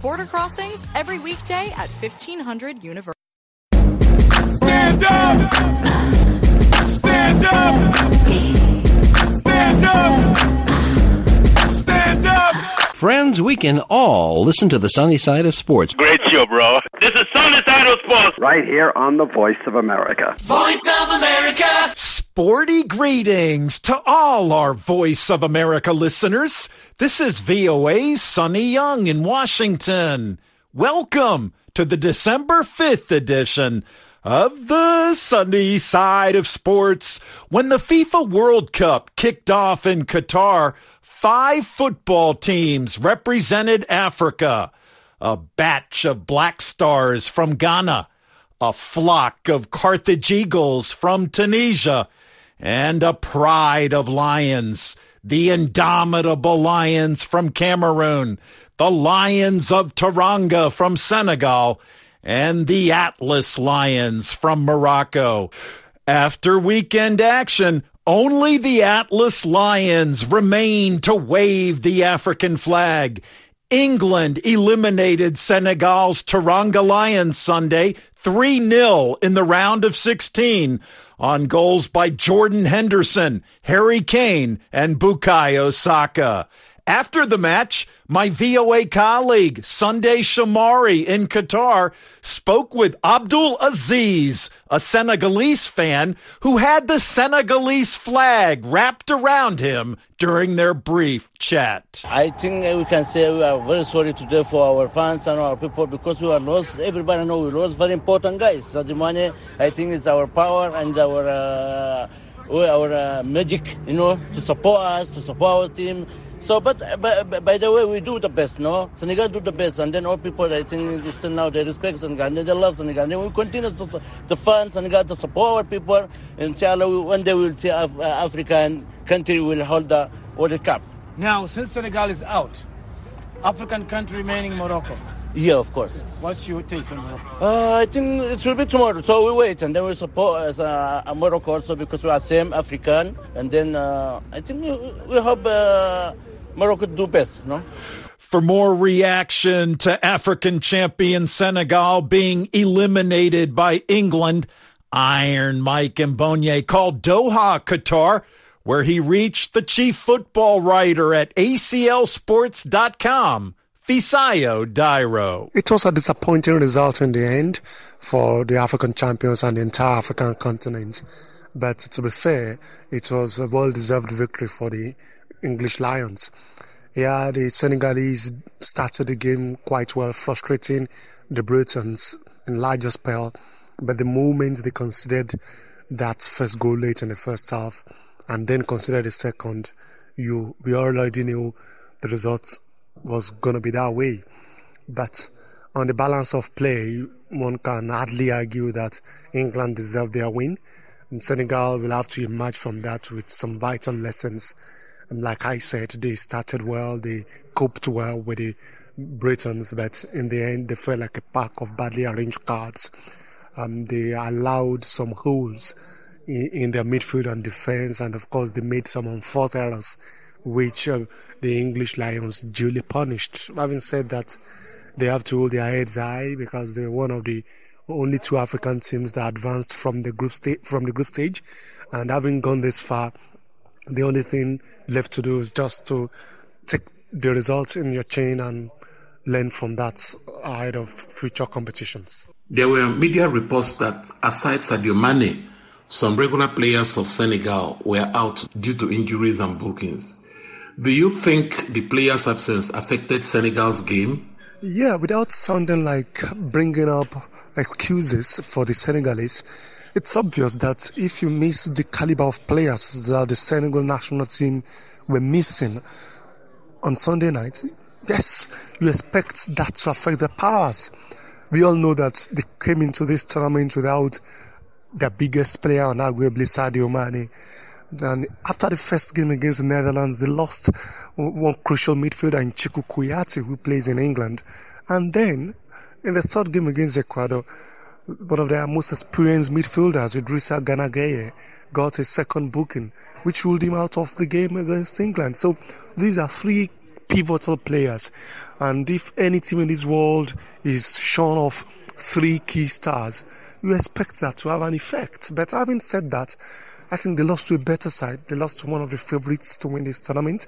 Border crossings every weekday at 1500 University. Stand up! Stand up! Stand up! Stand up! Friends, we can all listen to the sunny side of sports. Great show, bro. This is Sunny Side of Sports. Right here on the Voice of America. Voice of America! Sporty greetings to all our Voice of America listeners. This is VOA's Sonny Young in Washington. Welcome to the December 5th edition of the sunny side of sports. When the FIFA World Cup kicked off in Qatar, five football teams represented Africa. A batch of Black Stars from Ghana, a flock of Carthage Eagles from Tunisia, and a pride of lions, the indomitable lions from Cameroon, the lions of Teranga from Senegal, and the Atlas Lions from Morocco. After weekend action, only the Atlas Lions remain to wave the African flag. England eliminated Senegal's Teranga Lions Sunday 3 0 in the round of 16 on goals by Jordan Henderson, Harry Kane, and Bukayo Saka. After the match, my VOA colleague, Sunday Shomari in Qatar, spoke with Abdul Aziz, a Senegalese fan who had the Senegalese flag wrapped around him during their brief chat. I think we can say we are very sorry today for our fans and our people because we are lost. Everybody know we lost very important guys. So the money, I think, is our power and our uh, our uh, magic, you know, to support us, to support our team. So, but, but by the way, we do the best, no? Senegal do the best, and then all people, I think, still now they respect Senegal, and they love Senegal, and we continue to, to fund Senegal, to support our people, and inshallah, one day we'll see Af- African country will hold the World Cup. Now, since Senegal is out, African country remaining Morocco. Yeah, of course. What's your take on Morocco? Uh, I think it will be tomorrow. So we wait, and then we support as uh, Morocco also because we are same African, and then uh, I think we, we hope uh, Morocco do best, no? For more reaction to African champion Senegal being eliminated by England, Iron Mike Mbonye called Doha, Qatar, where he reached the chief football writer at ACLSports.com, Fisayo Dairo. It was a disappointing result in the end for the African champions and the entire African continent. But to be fair, it was a well deserved victory for the English Lions. Yeah, the Senegalese started the game quite well, frustrating the Britons in larger spell. But the moment they considered that first goal late in the first half and then considered the second, you we already knew the result was going to be that way. But on the balance of play, one can hardly argue that England deserved their win. And Senegal will have to emerge from that with some vital lessons. And like I said, they started well, they coped well with the Britons, but in the end, they felt like a pack of badly arranged cards. Um, they allowed some holes in, in, their midfield and defense, and of course, they made some unforced errors, which uh, the English Lions duly punished. Having said that, they have to hold their heads high because they're one of the only two African teams that advanced from the group stage from the group stage, and having gone this far, the only thing left to do is just to take the results in your chain and learn from that ahead of future competitions. There were media reports that aside Sadio Mane, some regular players of Senegal were out due to injuries and bookings. Do you think the players' absence affected Senegal's game? Yeah, without sounding like bringing up excuses for the Senegalese, it's obvious that if you miss the caliber of players that the Senegal national team were missing on Sunday night, yes, you expect that to affect the powers. We all know that they came into this tournament without their biggest player, arguably Sadio Mane. And after the first game against the Netherlands, they lost one crucial midfielder in Cheikhou Kouyaté, who plays in England. And then, in the third game against Ecuador, one of their most experienced midfielders, Idrissa Gana Gueye, got a second booking, which ruled him out of the game against England. So these are three pivotal players. And if any team in this world is shorn of three key stars, you expect that to have an effect. But having said that, I think they lost to a better side. They lost to one of the favorites to win this tournament.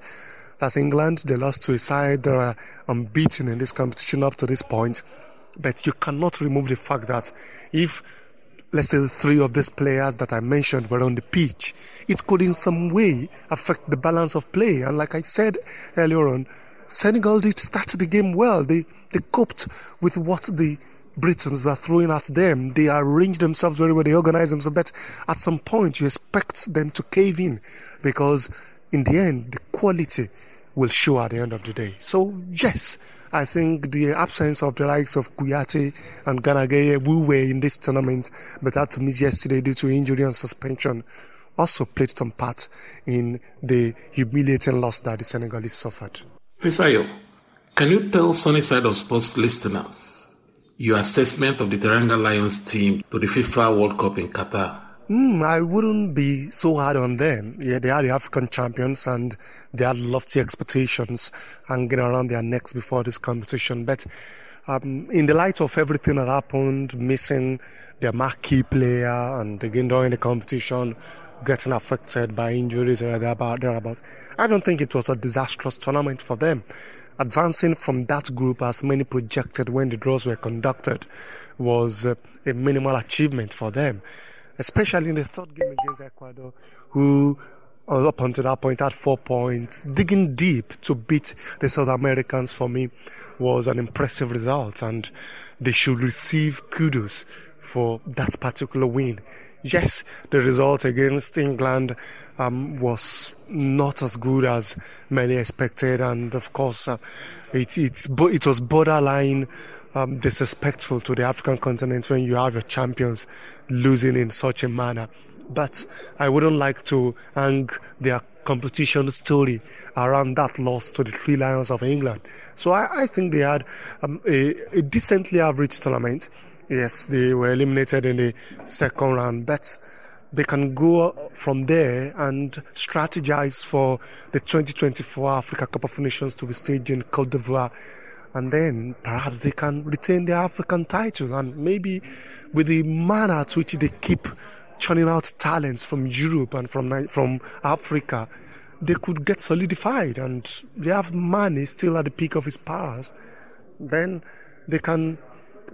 That's England. They lost to a side that are unbeaten in this competition up to this point. But you cannot remove the fact that if let's say three of these players that I mentioned were on the pitch, it could in some way affect the balance of play. And like I said earlier on, Senegal did start the game well. They they coped with what the Britons were throwing at them. They arranged themselves very well, they organized themselves, but at some point you expect them to cave in because in the end the quality will show at the end of the day. So yes, I think the absence of the likes of Kouyaté and Gana Gueye, who were in this tournament but had to miss yesterday due to injury and suspension, also played some part in the humiliating loss that the Senegalese suffered. Fisayo, can you tell Sunny Side of Sports listeners your assessment of the Teranga Lions team to the FIFA World Cup in Qatar? Mm, I wouldn't be so hard on them. Yeah, they are the African champions and they had lofty expectations hanging around their necks before this competition. But um, in the light of everything that happened, missing their marquee player and again during the competition, getting affected by injuries or thereabouts, I don't think it was a disastrous tournament for them. Advancing from that group as many projected when the draws were conducted was uh, a minimal achievement for them especially in the third game against Ecuador, who uh, up until that point had four points. Digging deep to beat the South Americans for me was an impressive result, and they should receive kudos for that particular win. Yes, the result against England um, was not as good as many expected, and of course, uh, it, it was borderline um, disrespectful to the African continent when you have your champions losing in such a manner. But I wouldn't like to hang their competition story around that loss to the Three Lions of England. So I, I think they had um, a, a decently average tournament. Yes, they were eliminated in the second round, but they can go from there and strategize for the 2024 Africa Cup of Nations to be staged in Cote d'Ivoire and then perhaps they can retain their African title. And maybe with the manner at which they keep churning out talents from Europe and from from Africa, they could get solidified. And they have Mane still at the peak of his powers. Then they can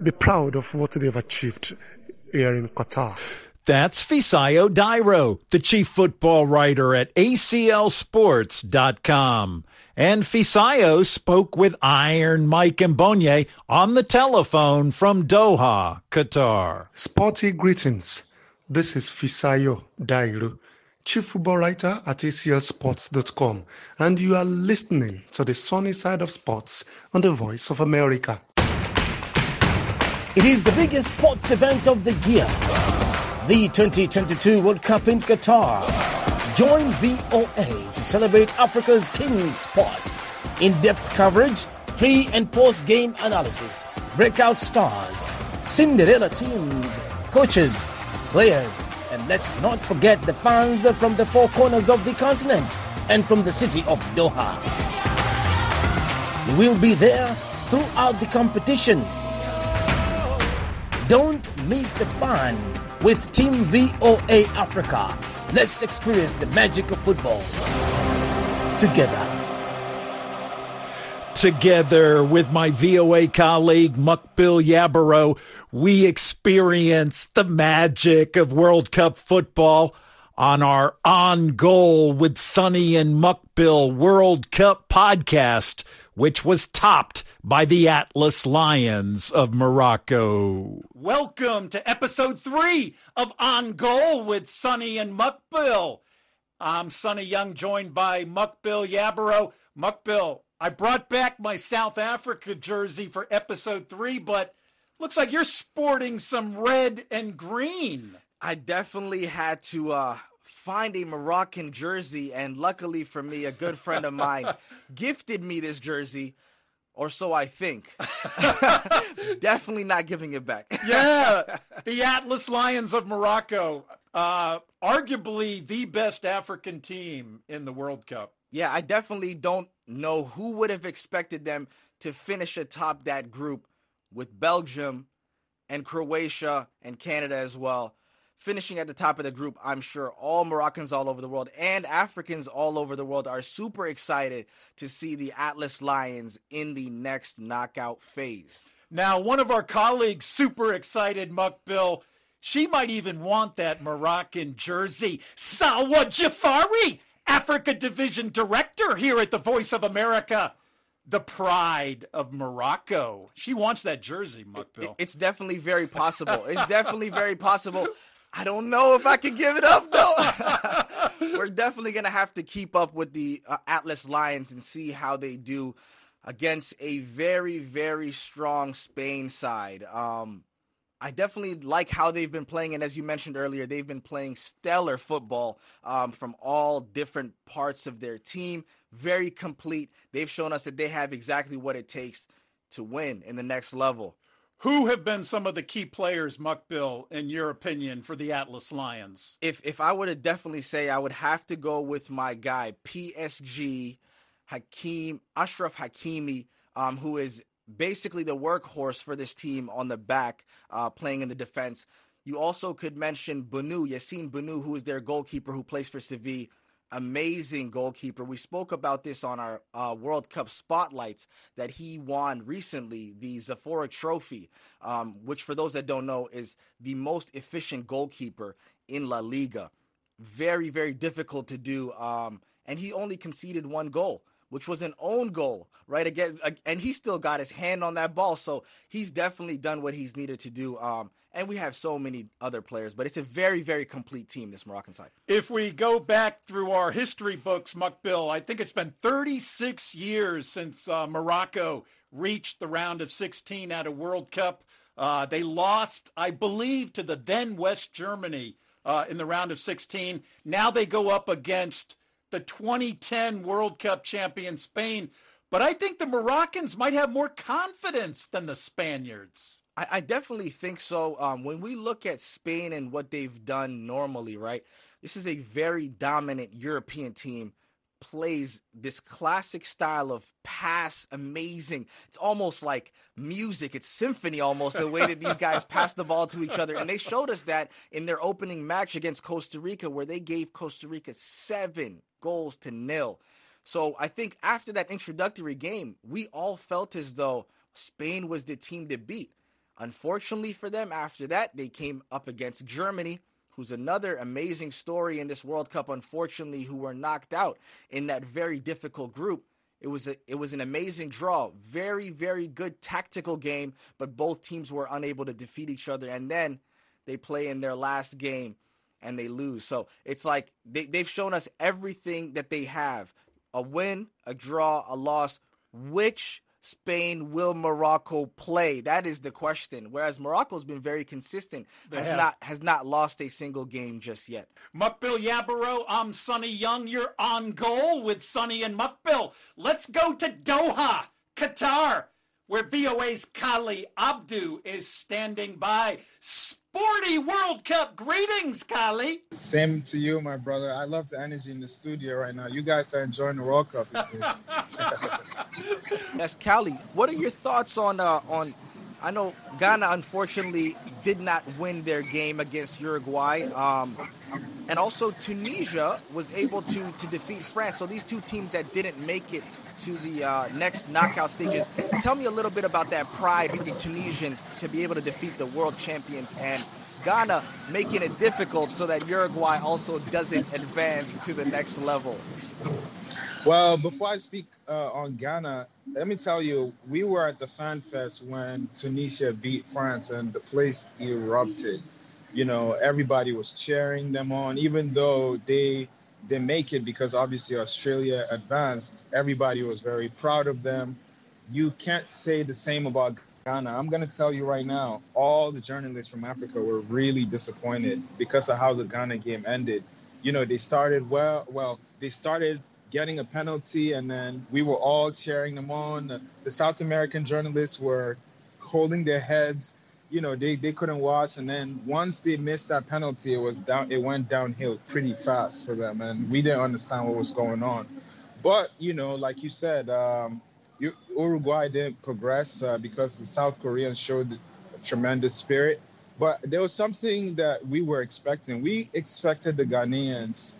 be proud of what they've achieved here in Qatar. That's Fisayo Dairo, the chief football writer at ACLSports.com. And Fisayo spoke with Iron Mike Mbonye on the telephone from Doha, Qatar. Sporty greetings. This is Fisayo Dairo, chief football writer at ACLSports.com, and you are listening to the sunny side of sports on the Voice of America. It is the biggest sports event of the year, the 2022 World Cup in Qatar. Join VOA to celebrate Africa's king sport. In-depth coverage, pre and post-game analysis, breakout stars, Cinderella teams, coaches, players, and let's not forget the fans from the four corners of the continent and from the city of Doha. We'll be there throughout the competition. Don't miss the fun with Team VOA Africa Let's experience the magic of football together. Together with my VOA colleague Mukbil Yabaro, we experience the magic of World Cup football on our On Goal with Sunny and Mukbil World Cup podcast which was topped by the Atlas Lions of Morocco. Welcome to episode three of On Goal with Sunny and Mukbil. I'm Sonny Young, joined by Mukbil Yabaro. Mukbil, I brought back my South Africa jersey for episode three, but looks like you're sporting some red and green. I definitely had to uh, find a Moroccan jersey, and luckily for me, a good friend of mine gifted me this jersey, or so I think. Definitely not giving it back. yeah, the Atlas Lions of Morocco, uh, arguably the best African team in the World Cup. Yeah, I definitely don't know who would have expected them to finish atop that group with Belgium and Croatia and Canada as well. Finishing at the top of the group, I'm sure all Moroccans all over the world and Africans all over the world are super excited to see the Atlas Lions in the next knockout phase. Now, one of our colleagues, super excited, Mukbil, she might even want that Moroccan jersey. Salwa Jafari, Africa Division Director here at the Voice of America the pride of Morocco. She wants that jersey, Mukbil. It's definitely very possible. It's definitely very possible. I don't know if I can give it up though. We're definitely gonna have to keep up with the uh, Atlas Lions and see how they do against a very, very strong Spain side. Um, I definitely like how they've been playing, and as you mentioned earlier, they've been playing stellar football um, from all different parts of their team. Very complete. They've shown us that they have exactly what it takes to win in the next level. Who have been some of the key players, Mukbil, in your opinion, for the Atlas Lions? If if I were to definitely say, I would have to go with my guy PSG Hakeem Achraf Hakimi, um, who is basically the workhorse for this team on the back, uh, playing in the defense. You also could mention Bounou, Yassine Bounou, who is their goalkeeper who plays for Seville. Amazing goalkeeper. We spoke about this on our uh, World Cup spotlights that he won recently, the Zamora Trophy, um, which, for those that don't know, is the most efficient goalkeeper in La Liga. Very, very difficult to do. Um, and he only conceded one goal which was an own goal, right? Again, and he still got his hand on that ball, so he's definitely done what he's needed to do. Um, and we have so many other players, but it's a very, very complete team. This Moroccan side. If we go back through our history books, Mukbil, I think it's been 36 years since uh, Morocco reached the round of 16 at a World Cup. Uh, they lost, I believe, to the then West Germany uh, in the round of 16. Now they go up against the 2010 World Cup champion Spain. But I think the Moroccans might have more confidence than the Spaniards. I, I definitely think so. Um, when we look at Spain and what they've done normally, right? This is a very dominant European team plays this classic style of pass amazing. It's almost like music. It's symphony almost the way that these guys pass the ball to each other. And they showed us that in their opening match against Costa Rica where they gave Costa Rica 7 goals to nil. So I think after that introductory game, we all felt as though Spain was the team to beat. Unfortunately for them after that, they came up against Germany who's another amazing story in this World Cup, unfortunately, who were knocked out in that very difficult group. It was a, it was an amazing draw, very very good tactical game, but both teams were unable to defeat each other, and then they play in their last game and they lose. So it's like they, they've shown us everything that they have: a win, a draw, a loss. Which Spain will Morocco play? That is the question. Whereas Morocco's been very consistent, They has have. not has not lost a single game just yet. Mukbil Yabaro, I'm Sonny Young. You're on goal with Sonny and Mukbil. Let's go to Doha, Qatar, where VOA's Kali Abdu is standing by. Sporty World Cup greetings, Kali. Same to you, my brother. I love the energy in the studio right now. You guys are enjoying the World Cup, it seems. That's Kali. What are your thoughts on uh, on? I know Ghana unfortunately did not win their game against Uruguay, um, and also Tunisia was able to to defeat France. So these two teams that didn't make it to the uh, next knockout stages. Tell me a little bit about that pride for the Tunisians to be able to defeat the world champions and Ghana making it difficult so that Uruguay also doesn't advance to the next level. Well, before I speak uh, on Ghana, let me tell you, we were at the Fan Fest when Tunisia beat France and the place erupted. You know, everybody was cheering them on, even though they didn't make it because obviously Australia advanced. Everybody was very proud of them. You can't say the same about Ghana. I'm going to tell you right now, all the journalists from Africa were really disappointed because of how the Ghana game ended. You know, they started well, well, they started getting a penalty, and then we were all cheering them on. The, South American journalists were holding their heads. You know, they, they couldn't watch, and then once they missed that penalty, it was down. It went downhill pretty fast for them, and we didn't understand what was going on. But you know, like you said, um, Uruguay didn't progress uh, because the South Koreans showed tremendous spirit. But there was something that we were expecting. We expected the Ghanaians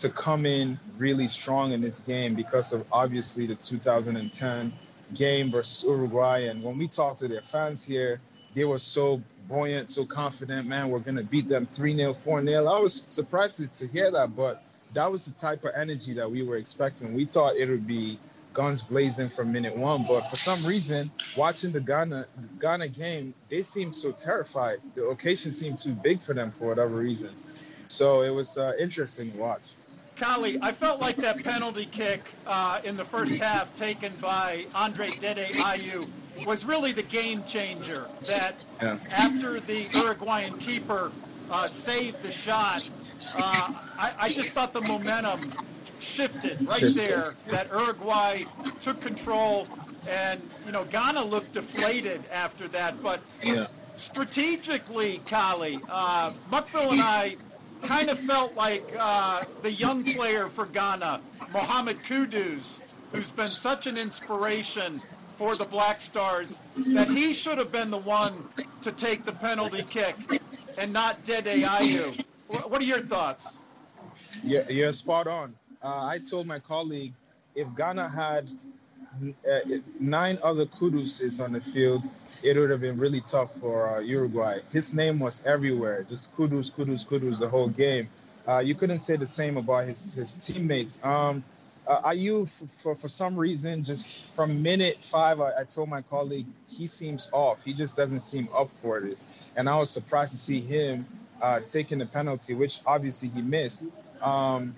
to come in really strong in this game because of obviously the 2010 game versus Uruguay. And when we talked to their fans here, they were so buoyant, so confident, man, we're going to beat them 3 0, 4 0. I was surprised to hear that, but that was the type of energy that we were expecting. We thought it would be guns blazing from minute one, but for some reason, watching the Ghana Ghana game, they seemed so terrified. The occasion seemed too big for them for whatever reason. So it was uh, interesting to watch. Kali, I felt like that penalty kick uh, in the first half taken by Andre Dede Ayew was really the game changer. That yeah. after the Uruguayan keeper uh, saved the shot, uh, I, I, just thought the momentum shifted right shifted. there. That Uruguay took control, and you know Ghana looked deflated after that. But yeah. strategically, Kali, uh, Mukbil and I kind of felt like uh, the young player for Ghana, Mohamed Kudus, who's been such an inspiration for the Black Stars, that he should have been the one to take the penalty kick and not Dede Ayew. What are your thoughts? Yeah, you're spot on. Uh, I told my colleague if Ghana had uh, nine other Kuduses on the field, it would have been really tough for uh, Uruguay. His name was everywhere, just Kudus, Kudus, Kudus the whole game. Uh, you couldn't say the same about his, his teammates. Um, uh, for, for, for some reason, just from minute five, I, I, told my colleague he seems off. He just doesn't seem up for this. And I was surprised to see him uh, taking the penalty, which obviously he missed. Um,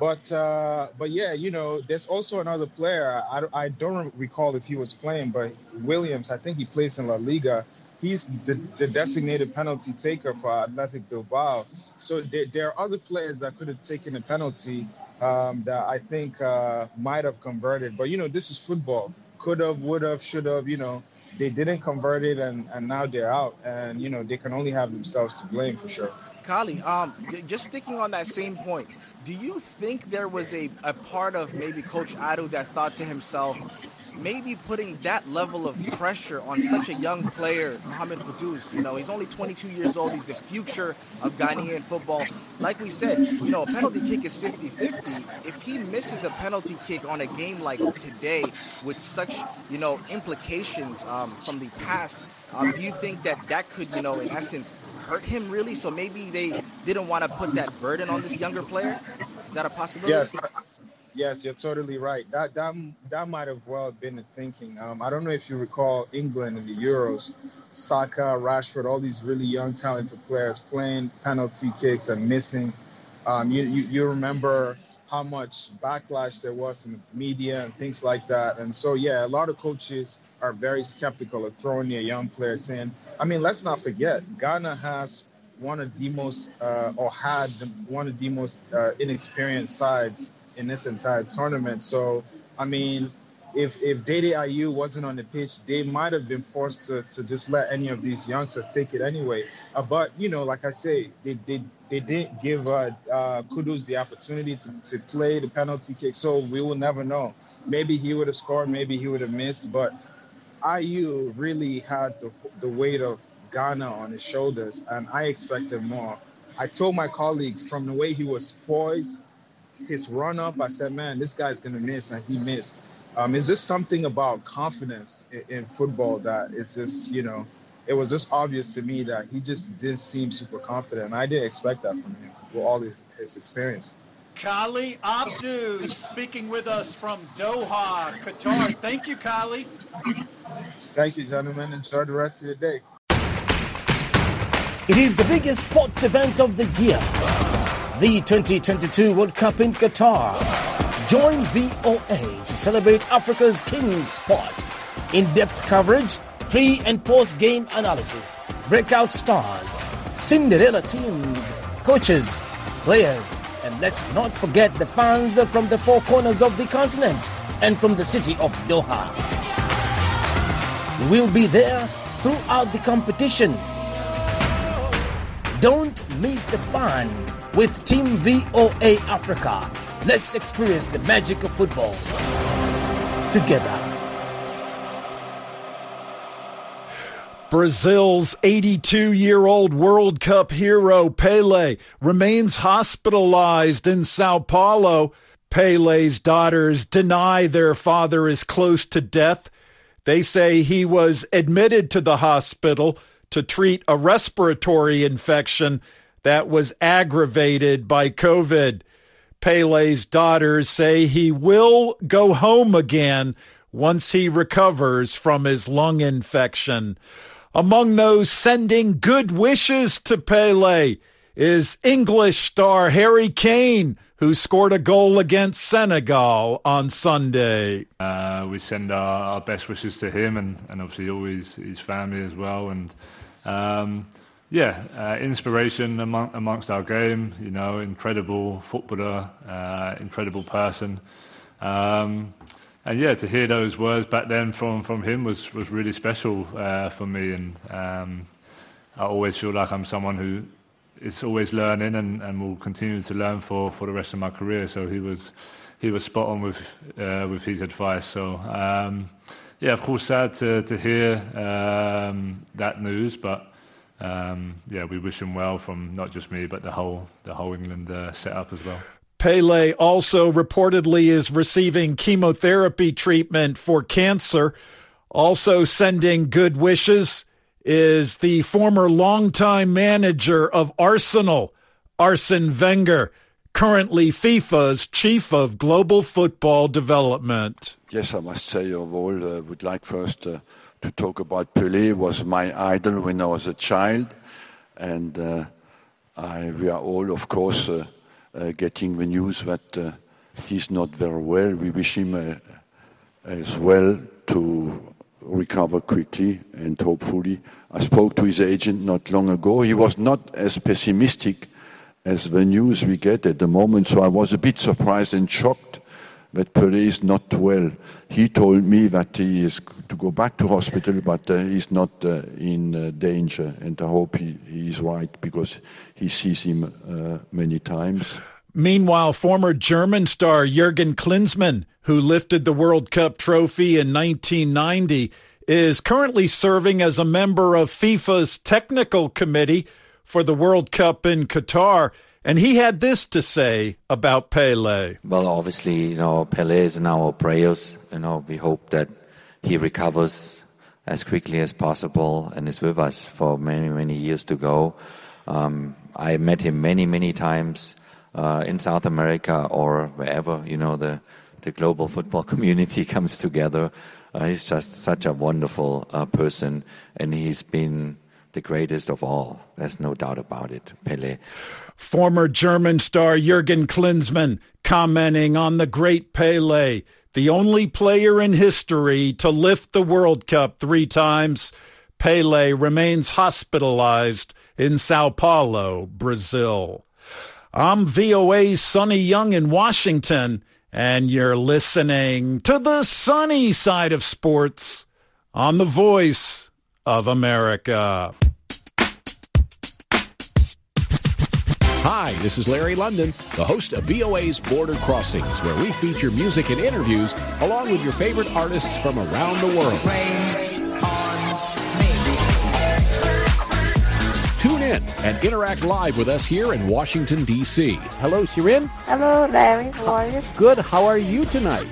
but uh, but yeah, you know, there's also another player. I, I don't recall if he was playing, but Williams. I think he plays in La Liga. He's the, the designated penalty taker for Athletic Bilbao. So there, there are other players that could have taken a penalty um, that I think uh, might have converted. But you know, this is football. Could have, would have, should have. You know, they didn't convert it, and and now they're out. And you know, they can only have themselves to blame for sure. Kali, um, just sticking on that same point, do you think there was a, a part of maybe Coach Addo that thought to himself, maybe putting that level of pressure on such a young player, Mohamed Kudus, you know, he's only 22 years old, he's the future of Ghanaian football. Like we said, you know, a penalty kick is 50-50. If he misses a penalty kick on a game like today with such, you know, implications um, from the past, um, do you think that that could, you know, in essence, hurt him really? So maybe they didn't want to put that burden on this younger player. Is that a possibility? Yes. Yes, you're totally right. That that that might have well been the thinking. Um, I don't know if you recall England in the Euros, Saka, Rashford, all these really young, talented players playing penalty kicks and missing. Um, you, you you remember how much backlash there was in the media and things like that. And so yeah, a lot of coaches are very skeptical of throwing a young player in. I mean, let's not forget, Ghana has one of the most, uh, or had one of the most uh, inexperienced sides in this entire tournament. So, I mean, if if Dede Ayew wasn't on the pitch, they might have been forced to, to just let any of these youngsters take it anyway. Uh, but you know, like I say, they they, they didn't give uh, uh, Kudus the opportunity to, to play the penalty kick, so we will never know. Maybe he would have scored, maybe he would have missed, but Ayew really had the, the weight of Ghana on his shoulders, and I expected more. I told my colleague from the way he was poised, his run up, I said, man, this guy's going to miss, and he missed. Um, it's just something about confidence in, in, football that is just, you know, it was just obvious to me that he just didn't seem super confident. And I didn't expect that from him with all his, his experience. Kali Abdu speaking with us from Doha, Qatar. Thank you, Kali. Thank you, gentlemen. Enjoy the rest of your day. It is the biggest sports event of the year, the 2022 World Cup in Qatar. Join VOA to celebrate Africa's King sport. In-depth coverage, pre and post-game analysis, breakout stars, Cinderella teams, coaches, players, and let's not forget the fans from the four corners of the continent and from the city of Doha will be there throughout the competition. Don't miss the fun with Team VOA Africa Let's experience the magic of football together. Brazil's 82 year old World Cup hero Pele remains hospitalized in Sao Paulo. Pele's daughters deny their father is close to death. They say he was admitted to the hospital to treat a respiratory infection that was aggravated by COVID. Pele's daughters say he will go home again once he recovers from his lung infection. Among those sending good wishes to Pele is English star Harry Kane, who scored a goal against Senegal on Sunday. Uh, we send our, our, best wishes to him and, and obviously always his family as well. And um, yeah, uh, inspiration among, amongst our game, you know, incredible footballer, uh, incredible person. Um, and yeah, to hear those words back then from, from him was, was really special uh, for me. And um, I always feel like I'm someone who is always learning and, and will continue to learn for, for the rest of my career. So he was he was spot on with uh, with his advice. So um, yeah, of course, sad to to hear um, that news, but. Um, yeah, we wish him well from not just me, but the whole the whole England uh, setup as well. Pele also reportedly is receiving chemotherapy treatment for cancer. Also sending good wishes is the former longtime manager of Arsenal, Arsene Wenger, currently FIFA's chief of global football development. Yes, I must say, overall, uh, would like first uh, to talk about Pelé. Was my idol when I was a child, and uh, I, we are all, of course. Uh, uh, getting the news that uh, he's not very well. We wish him uh, as well to recover quickly and hopefully. I spoke to his agent not long ago. He was not as pessimistic as the news we get at the moment, so I was a bit surprised and shocked that Pelé is not well. He told me that he is to go back to hospital, but uh, he's not uh, in uh, danger, and I hope he, he, is right because he sees him uh, many times. Meanwhile, former German star Jurgen Klinsmann, who lifted the World Cup trophy in 1990, is currently serving as a member of FIFA's technical committee for the World Cup in Qatar. And he had this to say about Pele. Well, obviously, you know, Pele is in our prayers. You know, we hope that he recovers as quickly as possible and is with us for many, many years to go. Um, I met him many, many times uh, in South America or wherever, you know, the, the global football community comes together. Uh, he's just such a wonderful uh, person, and he's been the greatest of all. There's no doubt about it, Pele. Former German star Jurgen Klinsmann commenting on the great Pele, the only player in history to lift the World Cup three times. Pele remains hospitalized in Sao Paulo, Brazil. I'm VOA's Sonny Young in Washington, and you're listening to the sunny side of sports on the voice of America. Hi, this is Larry London, the host of VOA's Border Crossings, where we feature music and interviews along with your favorite artists from around the world. Tune in and interact live with us here in Washington, D.C. Hello, Shirin. Hello, Larry. How are you? Good. How are you tonight?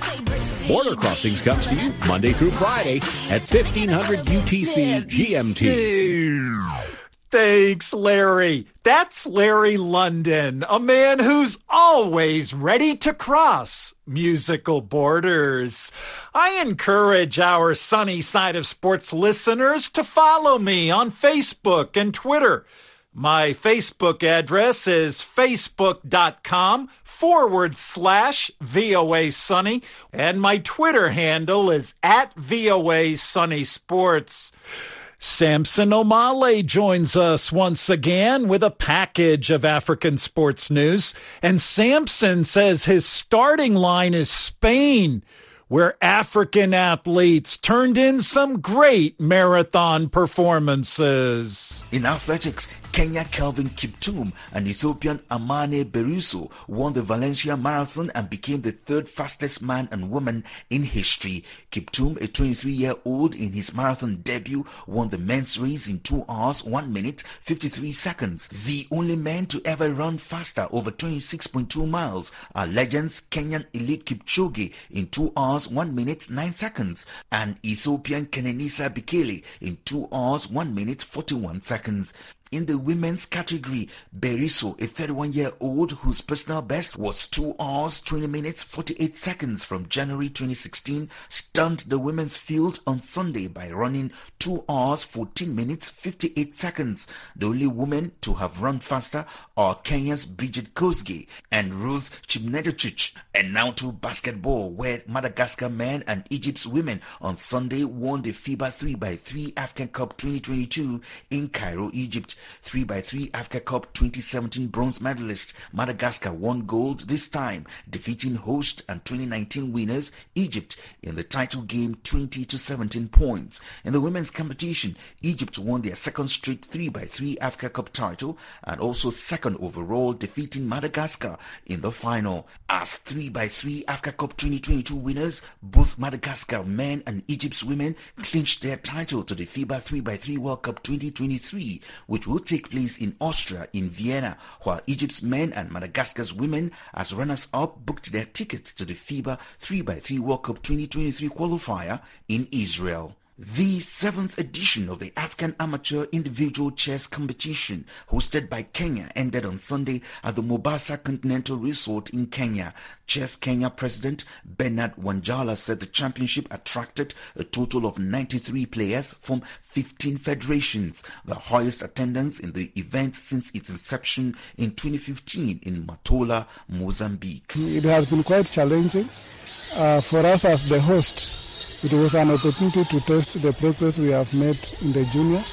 Border Crossings comes to you Monday through Friday at 1500 UTC GMT. Thanks, Larry. That's Larry London, a man who's always ready to cross musical borders. I encourage our sunny side of sports listeners to follow me on Facebook and Twitter. My Facebook address is facebook.com forward slash VOA Sunny, and my Twitter handle is at VOA Sunny Sports. Samson Omale joins us once again with a package of African sports news. And Samson says his starting line is Spain, where African athletes turned in some great marathon performances. In athletics, Kenya Kelvin Kiptum and Ethiopian Amane Beriso won the Valencia Marathon and became the third fastest man and woman in history. Kiptum, a 23-year-old in his marathon debut, won the men's race in 2 hours 1 minute 53 seconds. The only men to ever run faster over 26.2 miles are legends Kenyan Eliud Kipchoge in 2 hours 1 minute 9 seconds and Ethiopian Kenenisa Bekele in 2 hours 1 minute 41 seconds. In the women's category, Beriso, a 31-year-old whose personal best was 2 hours 20 minutes 48 seconds from January 2016, stunned the women's field on Sunday by running 2 hours 14 minutes 58 seconds. The only women to have run faster are Kenya's Brigid Kosgei and Ruth Chepngetich. And now to basketball, where Madagascar men and Egypt's women on Sunday won the FIBA 3x3 African Cup 2022 in Cairo, Egypt. 3x3 Africa Cup 2017 bronze medalist Madagascar won gold this time, defeating host and 2019 winners Egypt in the title game 20 to 17 points. In the women's competition, Egypt won their second straight 3x3 Africa Cup title and also second overall, defeating Madagascar in the final. As 3x3 Africa Cup 2022 winners, both Madagascar men and Egypt's women clinched their title to the FIBA 3x3 World Cup 2023, which will take place in Austria in Vienna, while Egypt's men and Madagascar's women as runners-up booked their tickets to the FIBA 3x3 World Cup 2023 qualifier in Israel. The seventh edition of the African Amateur Individual Chess Competition, hosted by Kenya, ended on Sunday at the Mombasa Continental Resort in Kenya. Chess Kenya President Bernard Wanjala said the championship attracted a total of 93 players from 15 federations, the highest attendance in the event since its inception in 2015 in Matola, Mozambique. It has been quite challenging uh, for us as the host it was an opportunity to test the progress we have made in the junior.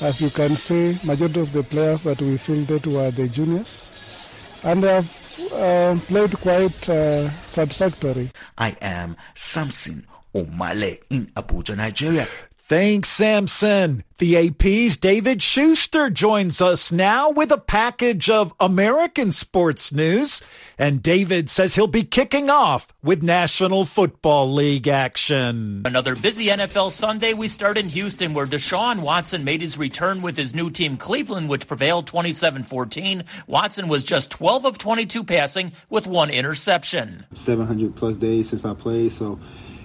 As you can see, majority of the players that we fielded were the juniors, and they have uh, played quite uh, satisfactory. I am Samson Omale in Abuja, Nigeria. Thanks, Samson. The AP's David Schuster joins us now with a package of American sports news. And David says he'll be kicking off with National Football League action. Another busy NFL Sunday. We start in Houston, where Deshaun Watson made his return with his new team, Cleveland, which prevailed 27 14. Watson was just 12 of 22 passing with one interception. 700 plus days since I played, so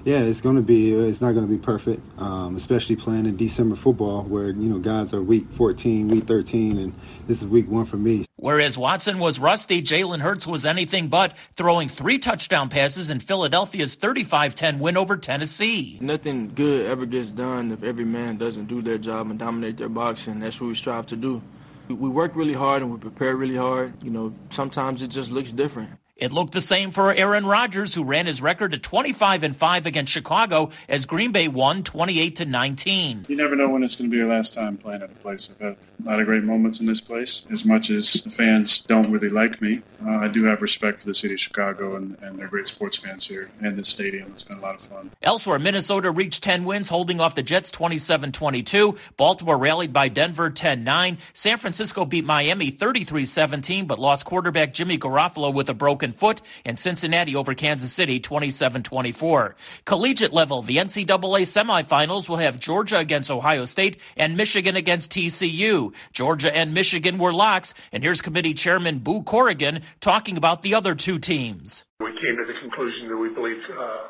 yeah, it's going to be. It's not going to be perfect, um, especially playing in December football, where you know guys are week 14, week 13, and this is week one for me. Whereas Watson was rusty, Jalen Hurts was anything but, throwing three touchdown passes in Philadelphia's 35-10 win over Tennessee. Nothing good ever gets done if every man doesn't do their job and dominate their box, and that's what we strive to do. We work really hard and we prepare really hard. You know, sometimes it just looks different. It looked the same for Aaron Rodgers, who ran his record to 25 and 5 against Chicago as Green Bay won 28 to 19. You never know when it's going to be your last time playing at a place. I've had a lot of great moments in this place. As much as the fans don't really like me, uh, I do have respect for the city of Chicago and, and their great sports fans here and this stadium. It's been a lot of fun. Elsewhere, Minnesota reached 10 wins, holding off the Jets 27 22. Baltimore rallied by Denver 10 9. San Francisco beat Miami 33 17, but lost quarterback Jimmy Garoppolo with a broken foot, and Cincinnati over Kansas City 27 24. Collegiate level, the NCAA semifinals will have Georgia against Ohio State and Michigan against TCU. Georgia and Michigan were locks, and here's committee chairman Boo Corrigan talking about the other two teams. We came to the conclusion that we believe uh,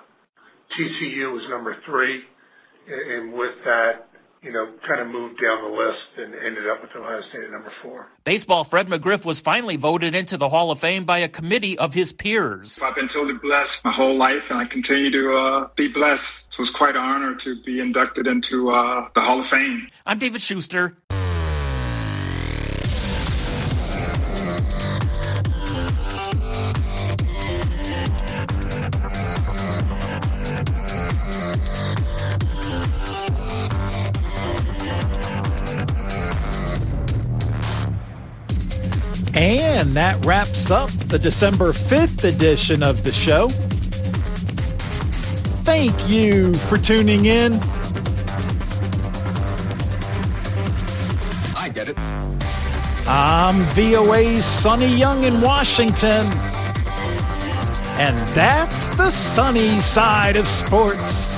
TCU was number three, and with that, you know, kind of moved down the list and ended up with Ohio State at number four. Baseball Fred McGriff was finally voted into the Hall of Fame by a committee of his peers. I've been totally blessed my whole life, and I continue to uh, be blessed. So it's quite an honor to be inducted into uh, the Hall of Fame. I'm David Schuster. That wraps up the December 5th edition of the show. Thank you for tuning in. I get it. I'm VOA's Sonny Young in Washington. And that's the sunny side of sports.